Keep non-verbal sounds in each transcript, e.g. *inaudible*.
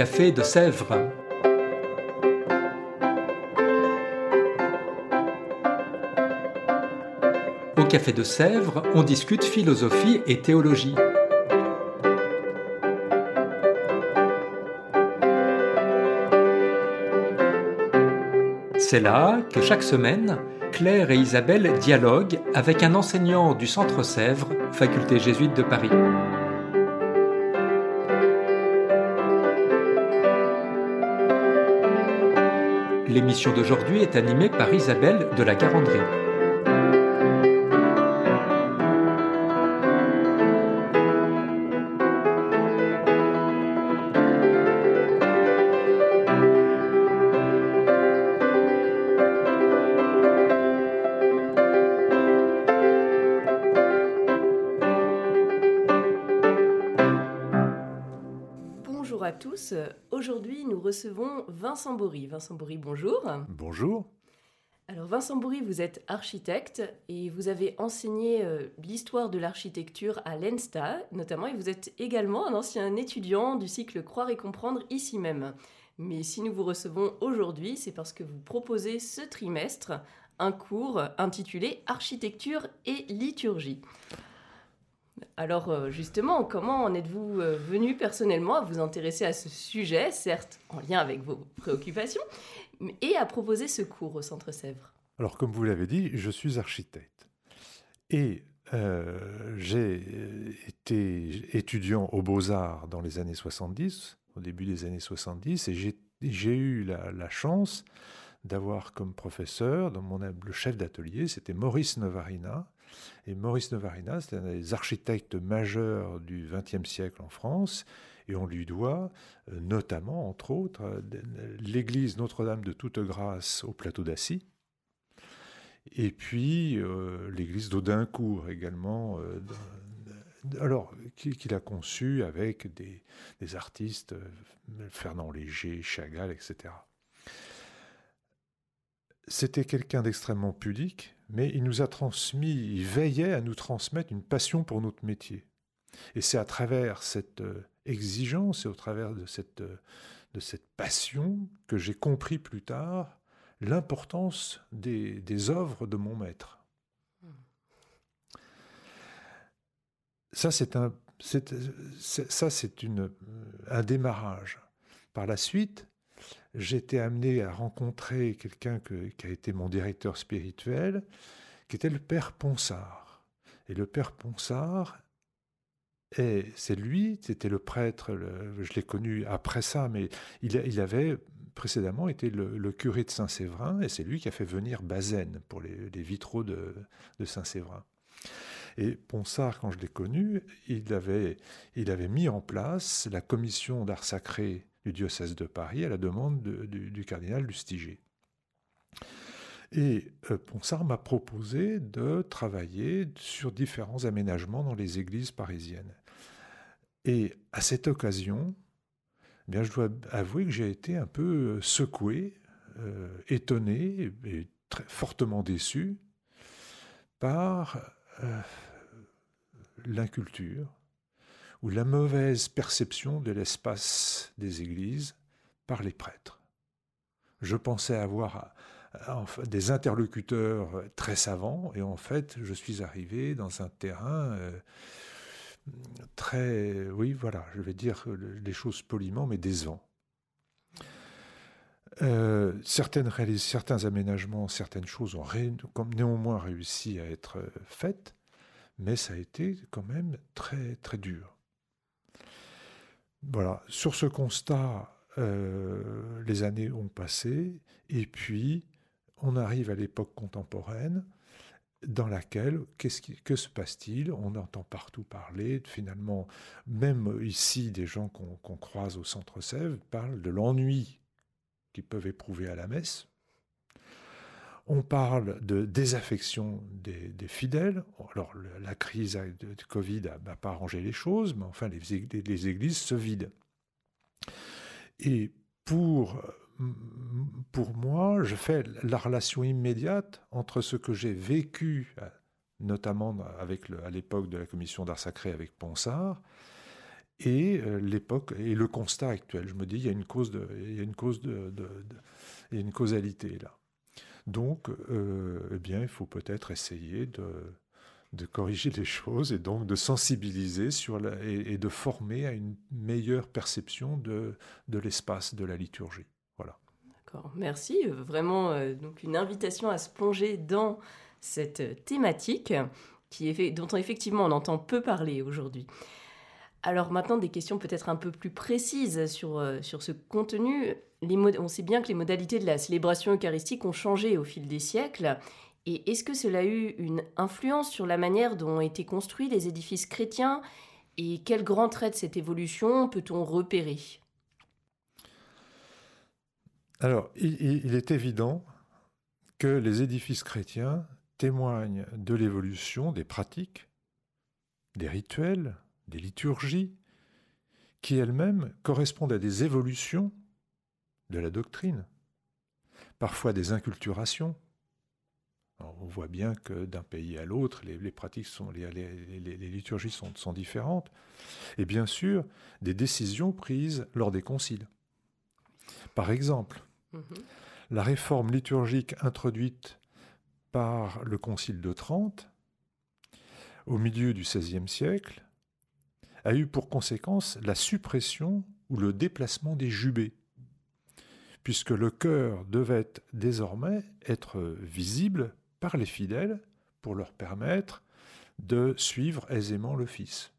Café de Sèvres. Au Café de Sèvres, on discute philosophie et théologie. C'est là que chaque semaine, Claire et Isabelle dialoguent avec un enseignant du Centre Sèvres, faculté jésuite de Paris. L'émission d'aujourd'hui est animée par Isabelle de la Garandrie. Recevons Vincent Bory. Vincent Bory, bonjour. Bonjour. Alors Vincent Bory, vous êtes architecte et vous avez enseigné euh, l'histoire de l'architecture à l'ENSTA notamment et vous êtes également un ancien étudiant du cycle Croire et comprendre ici même. Mais si nous vous recevons aujourd'hui, c'est parce que vous proposez ce trimestre un cours intitulé Architecture et liturgie. Alors euh, justement, comment en êtes-vous euh, venu personnellement à vous intéresser à ce sujet, certes en lien avec vos préoccupations, et à proposer ce cours au Centre Sèvres? Alors, comme vous l'avez dit, je suis architecte. Et euh, j'ai été étudiant aux Beaux-Arts dans les années 70, au début des années 70, et j'ai- eu la, la chance d'avoir comme professeur, dans mon, le chef d'atelier, c'était Maurice Novarina. Et Maurice Novarina, c'était un des architectes majeurs du XXe siècle en France, et on lui doit euh, notamment, entre autres, euh, l'église Notre-Dame de Toute-Grâce au plateau d'Assy, et puis euh, l'église d'Audincourt également, alors qui- qu'il a conçu avec des, artistes, Fernand Léger, Chagall, etc. C'était quelqu'un d'extrêmement pudique, mais il nous a transmis, il veillait à nous transmettre une passion pour notre métier. Et c'est à travers cette euh, exigence et au travers de cette, euh, de cette passion que j'ai compris plus tard l'importance des, des œuvres de mon maître. Ça, c'est un, ça, c'est une, un démarrage. Par la suite, été amené à rencontrer quelqu'un que- qui a été mon directeur spirituel, qui était le père Ponsard. Et le père Ponsard, et c'est lui, c'était le prêtre, je l'ai connu après ça, mais il, avait précédemment été le, curé de Saint-Séverin, et c'est lui qui a fait venir Bazaine pour les, vitraux de, Saint-Séverin. Et Ponsard, quand je l'ai connu, il avait mis en place la commission d'art sacré du diocèse de Paris à la demande de- du, cardinal Lustiger. Et euh, Ponsard m'a proposé de travailler sur différents aménagements dans les églises parisiennes. Et à cette occasion, eh je dois avouer que j'ai été un peu euh, secoué, euh, étonné et très fortement déçu par l'inculture ou la mauvaise perception de l'espace des églises par les prêtres. Je pensais avoir euh, des interlocuteurs très savants et en fait je suis arrivé dans un terrain euh, très, oui voilà, je vais dire les choses poliment mais décevant. Euh, certains aménagements, certaines choses ont néanmoins réussi à être faites, mais ça a été quand même très très dur. Voilà, sur ce constat, euh, les années ont passé, et puis on arrive à l'époque contemporaine, dans laquelle, qu'est-ce que se passe-t-il? On entend partout parler, finalement, même ici, des gens qu'on qu'on croise au centre Sèvres parlent de l'ennui qu'ils peuvent éprouver à la messe. On parle de désaffection des, fidèles. Alors, la crise de, Covid n'a pas arrangé les choses, mais enfin, les, ég- les églises se vident. Et pour, moi, je fais la relation immédiate entre ce que j'ai vécu, notamment à l'époque de la commission d'art sacré avec Ponsard, et l'époque et le constat actuel. Je me dis, il y a une cause une causalité là. Donc, eh bien, il faut peut-être essayer de, corriger les choses et donc de sensibiliser sur la, et, de former à une meilleure perception de, de l'espace de la liturgie. Voilà. D'accord, merci. Vraiment, donc une invitation à se plonger dans cette thématique qui est, dont effectivement on entend peu parler aujourd'hui. Alors maintenant, des questions peut-être un peu plus précises sur, euh, sur ce contenu. On sait bien que les modalités de la célébration eucharistique ont changé au fil des siècles. Et est-ce que cela a eu une influence sur la manière dont ont été construits les édifices chrétiens? Et quel grand trait de cette évolution peut-on repérer? Alors, il est évident que les édifices chrétiens témoignent de l'évolution des pratiques, des rituels, des liturgies, qui elles-mêmes correspondent à des évolutions de la doctrine, parfois des inculturations. on voit bien que d'un pays à l'autre, les, pratiques sont, les, liturgies sont, sont, différentes, et bien sûr des décisions prises lors des conciles. Par exemple, mhm. la réforme liturgique introduite par le Concile de Trente, au milieu du XVIe siècle, a eu pour conséquence la suppression ou le déplacement des jubés, puisque le cœur devait désormais être visible par les fidèles pour leur permettre de suivre aisément le Fils.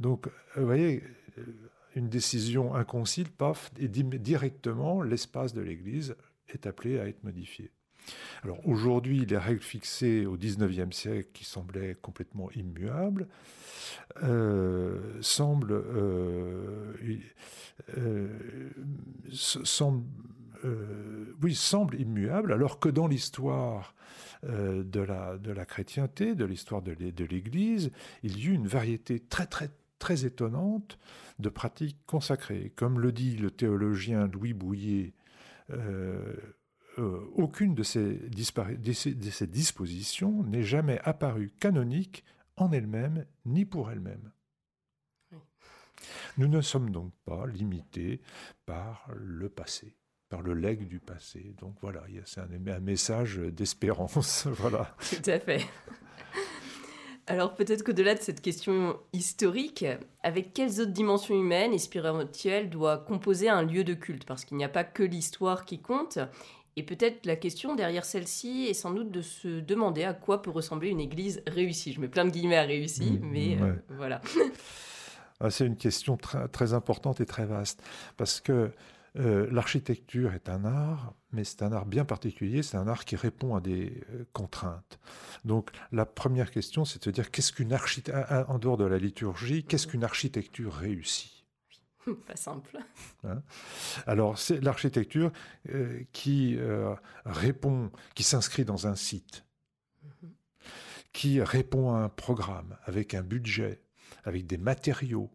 Donc, vous voyez, une décision, un concile, paf, et directement l'espace de l'Église est appelé à être modifié. Alors aujourd'hui, les règles fixées au XIXe siècle, qui semblaient complètement immuables, euh, semblent, euh, euh, semblent oui, semblent immuables, alors que dans l'histoire de, la, de la chrétienté, de l'histoire de l'Église, il y eut une variété très très très étonnante de pratiques consacrées. Comme le dit le théologien Louis Bouillet euh, euh, aucune de ces dispositions n'est jamais apparue canonique en elle-même ni pour elle-même. Nous ne sommes donc pas limités par le passé, par le legs du passé. Donc voilà, c'est un, un message d'espérance. *laughs* voilà. Tout à fait. Alors peut-être qu'au-delà de cette question historique, avec quelles autres dimensions humaines et spirituelles doit composer un lieu de culte? Parce qu'il n'y a pas que l'histoire qui compte. Et peut-être la question derrière celle-ci est sans doute de se demander à quoi peut ressembler une église réussie. Je mets plein de guillemets à réussi, mmh, mais euh, voilà. *laughs* Ah, c'est une question très, très importante et très vaste. Parce que euh, l'architecture est un art, mais c'est un art bien particulier, c'est un art qui répond à des euh, contraintes. Donc la première question, c'est de se dire qu'est-ce qu'une architecture, en dehors de la liturgie, qu'est-ce qu'une architecture réussie? *laughs* Pas simple. Hein? Alors c'est l'architecture euh, qui répond, qui s'inscrit dans un site, mhm. qui répond à un programme avec un budget, avec des matériaux,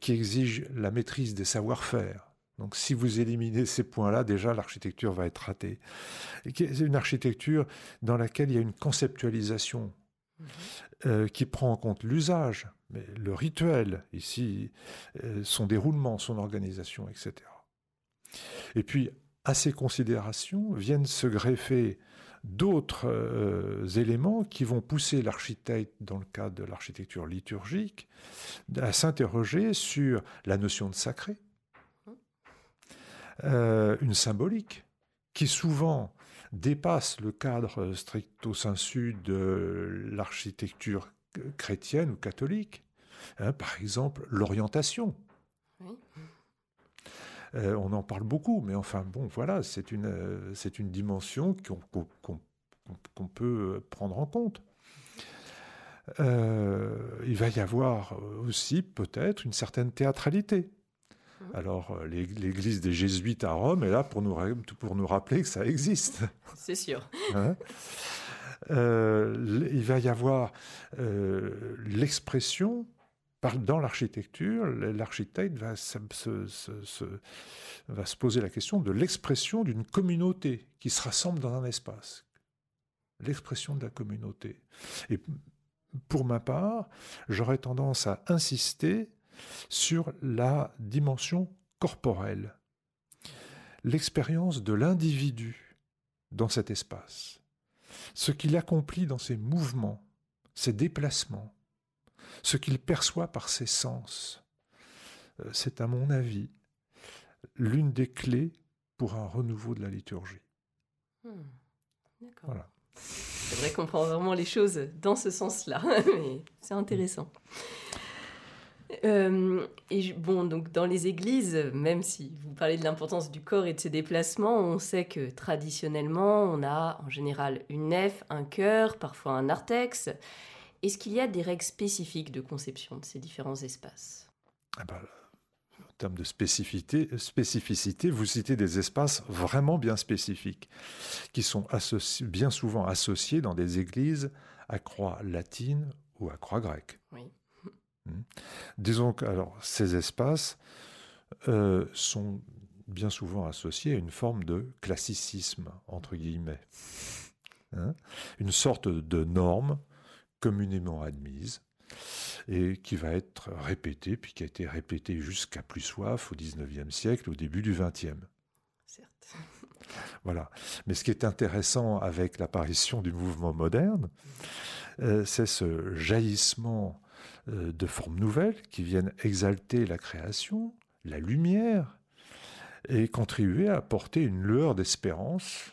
qui exige la maîtrise des savoir-faire donc si vous éliminez ces points-là, déjà l'architecture va être ratée. C'est une architecture dans laquelle il y a une conceptualisation mhm. euh, qui prend en compte l'usage, mais le rituel, ici, euh, son déroulement, son organisation, etc. Et puis, à ces considérations viennent se greffer d'autres euh, éléments qui vont pousser l'architecte, dans le cadre de l'architecture liturgique, à s'interroger sur la notion de sacré, euh, une symbolique qui souvent dépasse le cadre stricto sensu de l'architecture chrétienne ou catholique. Hein, par exemple, l'orientation. Euh, on en parle beaucoup, mais enfin bon, voilà, c'est une, euh, c'est une dimension qu'on peut prendre en compte. il va y avoir aussi peut-être une certaine théâtralité. Mhm. Alors, euh, l'église des jésuites à Rome est là pour nous, pour nous rappeler que ça existe. *laughs* C'est sûr. Hein? Euh, il va y avoir euh, l'expression dans l'architecture, l'architecte va se, poser la question de l'expression d'une communauté qui se rassemble dans un espace. L'expression de la communauté. Et pour ma part, j'aurais tendance à insister sur la dimension corporelle, l'expérience de l'individu dans cet espace, ce qu'il accomplit dans ses mouvements, ses déplacements, ce qu'il perçoit par ses sens. Euh, c'est à mon avis l'une des clés pour un renouveau de la liturgie. Hmm. D'accord. Voilà. C'est vrai qu'on prend vraiment les choses dans ce sens-là, *laughs* mais c'est intéressant. Euh, et bon, donc dans les églises, même si vous parlez de l'importance du corps et de ses déplacements, on sait que traditionnellement, on a en général une nef, un chœur, parfois un narthex. Est-ce qu'il y a des règles spécifiques de conception de ces différents espaces? Ah bah, En termes de spécificité, spécificité, vous citez des espaces vraiment bien spécifiques, qui sont bien souvent associés dans des églises à croix latine ou à croix grecque. Oui. Hmm. Disons que alors, ces espaces euh, sont bien souvent associés à une forme de classicisme, entre guillemets. Hein. une sorte de norme communément admise et qui va être répétée, puis qui a été répétée jusqu'à plus soif au XIXe siècle, au début du XXe. Certes. *laughs* Voilà. Mais ce qui est intéressant avec l'apparition du mouvement moderne, euh, c'est ce jaillissement euh, de formes nouvelles qui viennent exalter la création, la lumière, et contribuer à apporter une lueur d'espérance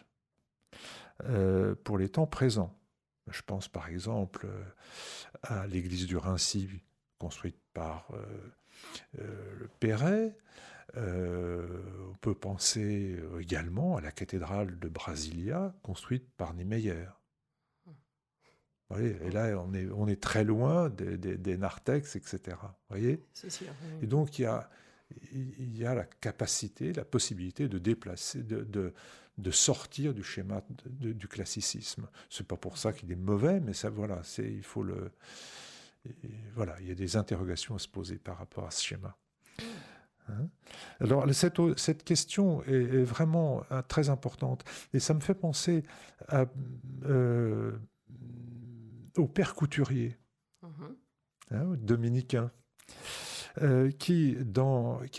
euh, pour les temps présents. Je pense par exemple à l'église du Rincy, construite par le Perret. on peut penser également à la cathédrale de Brasilia, construite par Niemeyer et là, on est, on est très loin des, des, narthex, etc. Voyez? Et donc, il y, a, il y a la capacité, la possibilité de déplacer, de, de, de sortir du schéma du classicisme. C'est pas pour ça qu'il est mauvais, mais ça, voilà, c'est, il faut le. voilà, il y a des interrogations à se poser par rapport à ce schéma. Hein? Alors, cette, cette question est, vraiment euh, très importante. Et ça me fait penser à. Euh, au père couturier, mhm. hein, dominicain, euh, qui,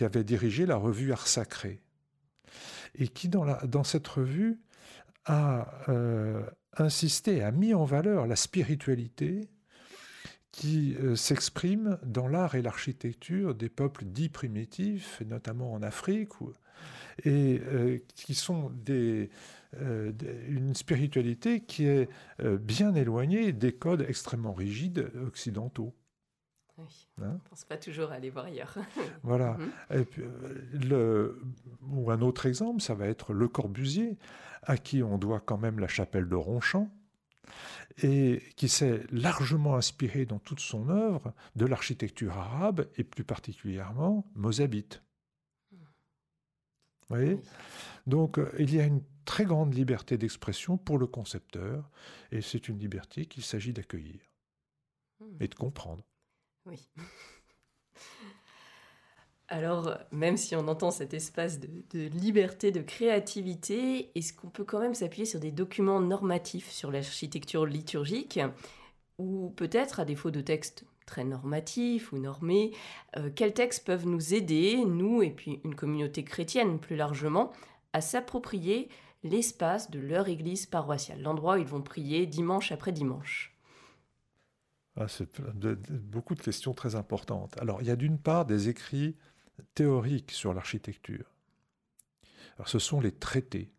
avait dirigé la revue Art Sacré, et qui, dans, cette revue, a euh, insisté, a mis en valeur la spiritualité qui euh, s'exprime dans l'art et l'architecture des peuples dits primitifs, notamment en Afrique, et qui sont une spiritualité qui est bien éloignée des codes extrêmement rigides occidentaux. Oui. Hein on ne pense pas toujours à aller voir ailleurs. *laughs* voilà. Mhm. Et puis, euh, le, ou un autre exemple, ça va être Le Corbusier, à qui on doit quand même la chapelle de Ronchamp, et qui s'est largement inspiré dans toute son œuvre de l'architecture arabe, et plus particulièrement mozabite. Vous voyez? Donc, il y a une très grande liberté d'expression pour le concepteur, et c'est une liberté qu'il s'agit d'accueillir hmm. et de comprendre. Oui. *laughs* Alors, même si on entend cet espace de, liberté, de créativité, est-ce qu'on peut quand même s'appuyer sur des documents normatifs sur l'architecture liturgique Ou peut-être, à défaut de textes très normatifs ou normés, euh, quels textes peuvent nous aider, nous et puis une communauté chrétienne plus largement, à s'approprier l'espace de leur église paroissiale, l'endroit où ils vont prier dimanche après dimanche? Ah, C'est beaucoup de questions très importantes. Alors, il y a d'une part des écrits théoriques sur l'architecture. Alors, ce sont les traités,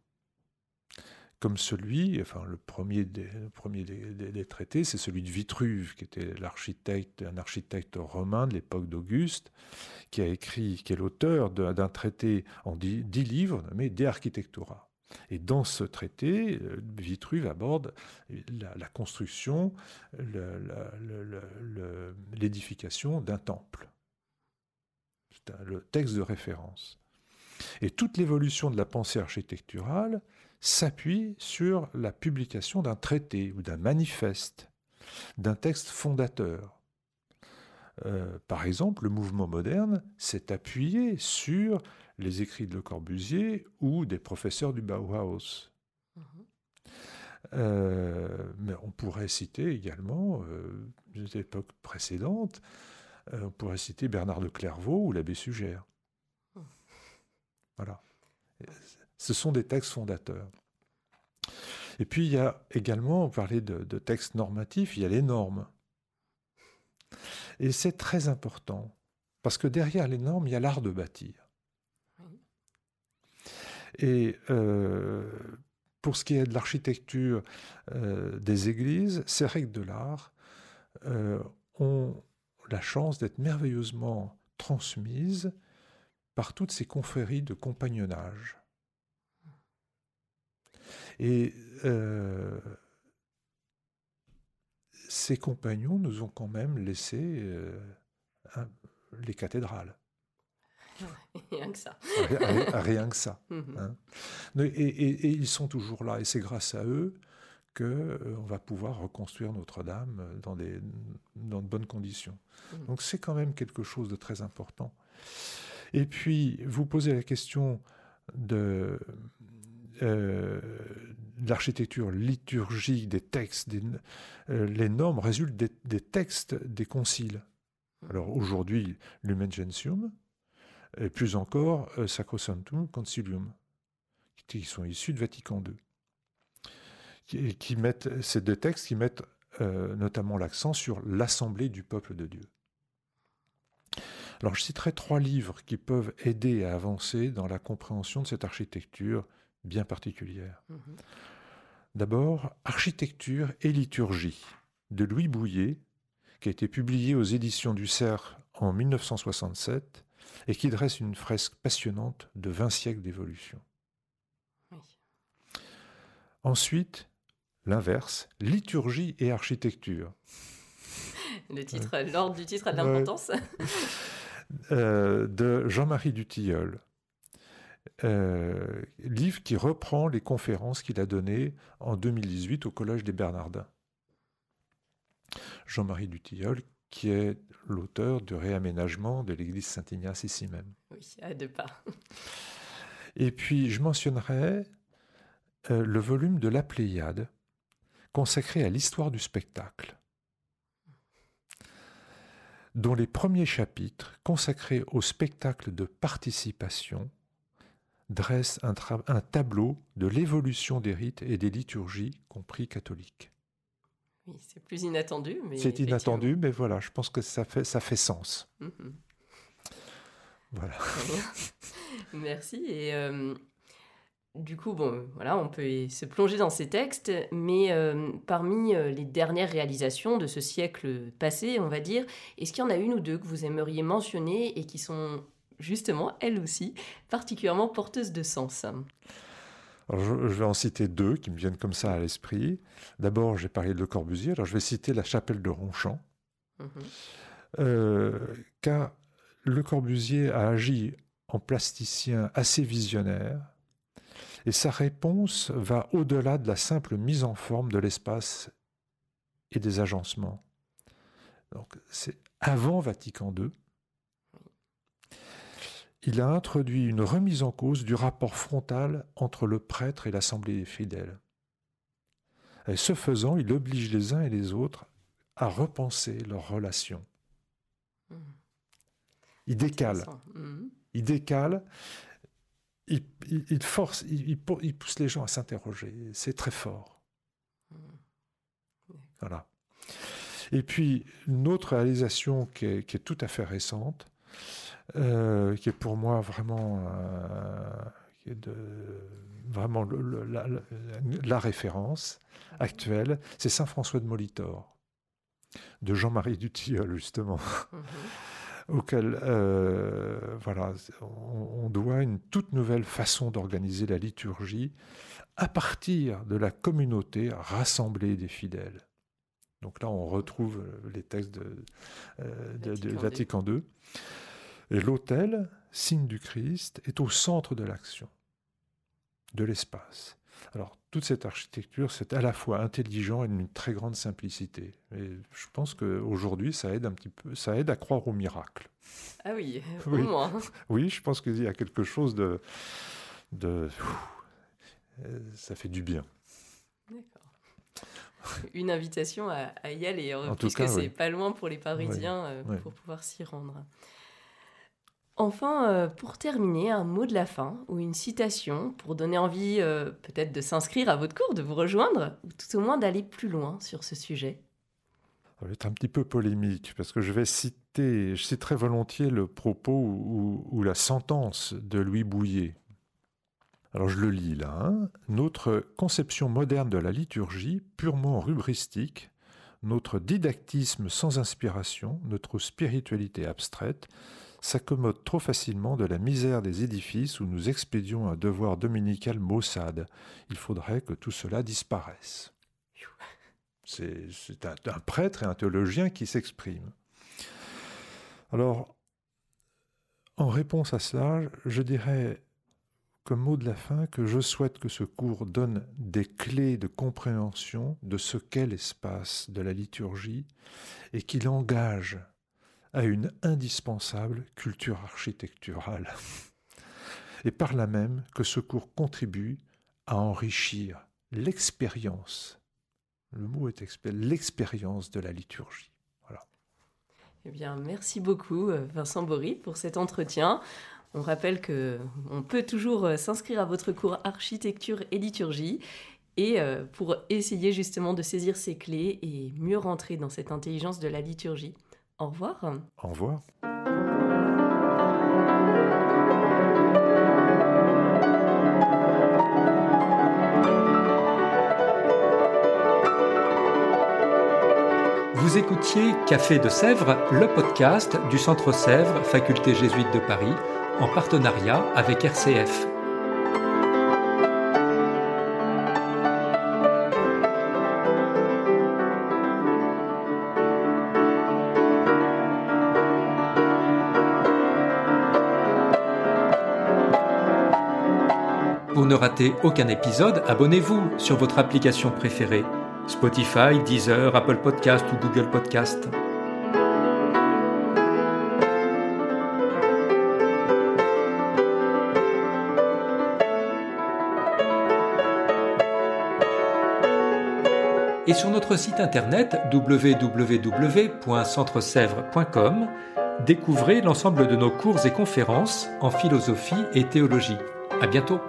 comme celui, enfin le premier des, traités, c'est celui de Vitruve, qui était l'architecte, un architecte romain de l'époque d'Auguste, qui a écrit, qui est l'auteur d'un traité en dix, livres nommé De Architectura. Et dans ce traité, euh, Vitruve aborde la, construction, l'édification d'un temple. C'est le texte de référence. Et toute l'évolution de la pensée architecturale s'appuie sur la publication d'un traité ou d'un manifeste, d'un texte fondateur. Euh, par exemple, le mouvement moderne s'est appuyé sur les écrits de Le Corbusier ou des professeurs du Bauhaus. Mhm. mais on pourrait citer également des époques précédentes, on pourrait citer Bernard de Clairvaux ou l'abbé Sugère. Voilà. Ce sont des textes fondateurs. Et puis il y a également, on parlait de, textes normatifs, il y a les normes. Et c'est très important, parce que derrière les normes, il y a l'art de bâtir. Et euh, pour ce qui est de l'architecture euh, des églises, ces règles de l'art euh, ont la chance d'être merveilleusement transmises par toutes ces confréries de compagnonnage. Et ces compagnons nous ont quand même laissé les cathédrales. Rien que ça. Rien, que ça. *laughs* Mhm. Hein. Et, ils sont toujours là, et c'est grâce à eux qu'on euh, va pouvoir reconstruire Notre-Dame dans, des, dans de bonnes conditions. Mhm. Donc c'est quand même quelque chose de très important. Et puis, vous posez la question de, euh, l'architecture liturgique des textes, euh, les normes résultent des, textes des conciles. Alors aujourd'hui, Lumen Gentium, et plus encore euh, Sacrosanctum Concilium, qui sont issus de Vatican II. Qui, qui mettent, ces deux textes qui mettent notamment l'accent sur l'assemblée du peuple de Dieu. Alors je citerai trois livres qui peuvent aider à avancer dans la compréhension de cette architecture bien particulière. Mhm. D'abord, Architecture et liturgie de Louis Bouillet, qui a été publié aux éditions du Cerf en 1967 et qui dresse une fresque passionnante de 20 siècles d'évolution. Ensuite, l'inverse, liturgie et architecture. Le titre, l'ordre du titre a de l'importance. *laughs* Euh, de Jean-Marie Dutilleul. Euh, livre qui reprend les conférences qu'il a données en 2018 au Collège des Bernardins. Jean-Marie Dutilleul, qui est l'auteur du réaménagement de l'église Saint-Ignace ici même. Oui, à deux pas. *laughs* Et puis, je mentionnerai euh, le volume de La Pléiade, consacré à l'histoire du spectacle, dont les premiers chapitres, consacrés au spectacle de participation, dresse un, tableau de l'évolution des rites et des liturgies, compris catholiques. Oui, c'est plus inattendu, mais. C'est inattendu, mais voilà, je pense que ça fait, ça fait sens. Mhm. Voilà. *laughs* Merci. Et euh, du coup, bon, voilà, on peut se plonger dans ces textes, mais euh, parmi euh, les dernières réalisations de ce siècle passé, on va dire, est-ce qu'il y en a une ou deux que vous aimeriez mentionner et qui sont justement, elle aussi, particulièrement porteuse de sens? Je, vais en citer deux qui me viennent comme ça à l'esprit. D'abord, j'ai parlé de Le Corbusier, alors je vais citer la chapelle de Ronchamp, mhm. euh, car Le Corbusier a agi en plasticien assez visionnaire, et sa réponse va au-delà de la simple mise en forme de l'espace et des agencements. Donc, c'est avant Vatican II, il a introduit une remise en cause du rapport frontal entre le prêtre et l'assemblée des fidèles. Et ce faisant, il oblige les uns et les autres à repenser leurs relations. Mmh. Il décale. Mmh. Il décale. Il, force, il, pousse les gens à s'interroger. C'est très fort. Mmh. Voilà. Et puis, une autre réalisation qui est tout à fait récente, euh, qui est pour moi vraiment, euh, de, vraiment la, référence actuelle, c'est Saint François de Molitor, de Jean-Marie Dutilleul justement. Mhm. *laughs* auquel euh, voilà, on, doit une toute nouvelle façon d'organiser la liturgie à partir de la communauté rassemblée des fidèles. Donc là, on retrouve les textes de, de Vatican II. Et l'autel, signe du Christ, est au centre de l'action, de l'espace. Alors, toute cette architecture, c'est à la fois intelligent et d'une très grande simplicité. Et je pense qu'aujourd'hui, ça aide un petit peu, ça aide à croire au miracle. Ah oui, *laughs* oui. au moins. Oui, je pense qu'il y a quelque chose de. de ça fait du bien. D'accord. une invitation à, y aller, En tout puisque c'est oui. pas loin pour les Parisiens euh, pour pouvoir s'y rendre. Enfin, euh, pour terminer, un mot de la fin ou une citation pour donner envie euh, peut-être de s'inscrire à votre cours, de vous rejoindre, ou tout au moins d'aller plus loin sur ce sujet. Ça va être un petit peu polémique parce que je vais citer, je citerai volontiers le propos ou, la sentence de Louis Bouillet. Alors je le lis là. hein. Notre conception moderne de la liturgie, purement rubristique, notre didactisme sans inspiration, notre spiritualité abstraite, s'accommode trop facilement de la misère des édifices où nous expédions un devoir dominical maussade. Il faudrait que tout cela disparaisse. C'est un prêtre et un théologien qui s'expriment. Alors, en réponse à cela, je dirais comme mot de la fin que je souhaite que ce cours donne des clés de compréhension de ce qu'est l'espace de la liturgie et qu'il engage à une indispensable culture architecturale. Et par là même que ce cours contribue à enrichir l'expérience, le mot est expé- l'expérience de la liturgie. Eh bien, merci beaucoup, euh, Vincent Bory, pour cet entretien. On rappelle que on peut toujours euh, s'inscrire à votre cours architecture et liturgie et euh, pour essayer justement de saisir ces clés et mieux rentrer dans cette intelligence de la liturgie. Au revoir. Au revoir. Vous écoutiez Café de Sèvres, le podcast du Centre Sèvres, faculté jésuite de Paris, en partenariat avec RCF. Aucun épisode, abonnez-vous sur votre application préférée. Spotify, Deezer, Apple Podcast ou Google Podcast. Et sur notre site internet www.centresèvres.com, découvrez l'ensemble de nos cours et conférences en philosophie et théologie. À bientôt!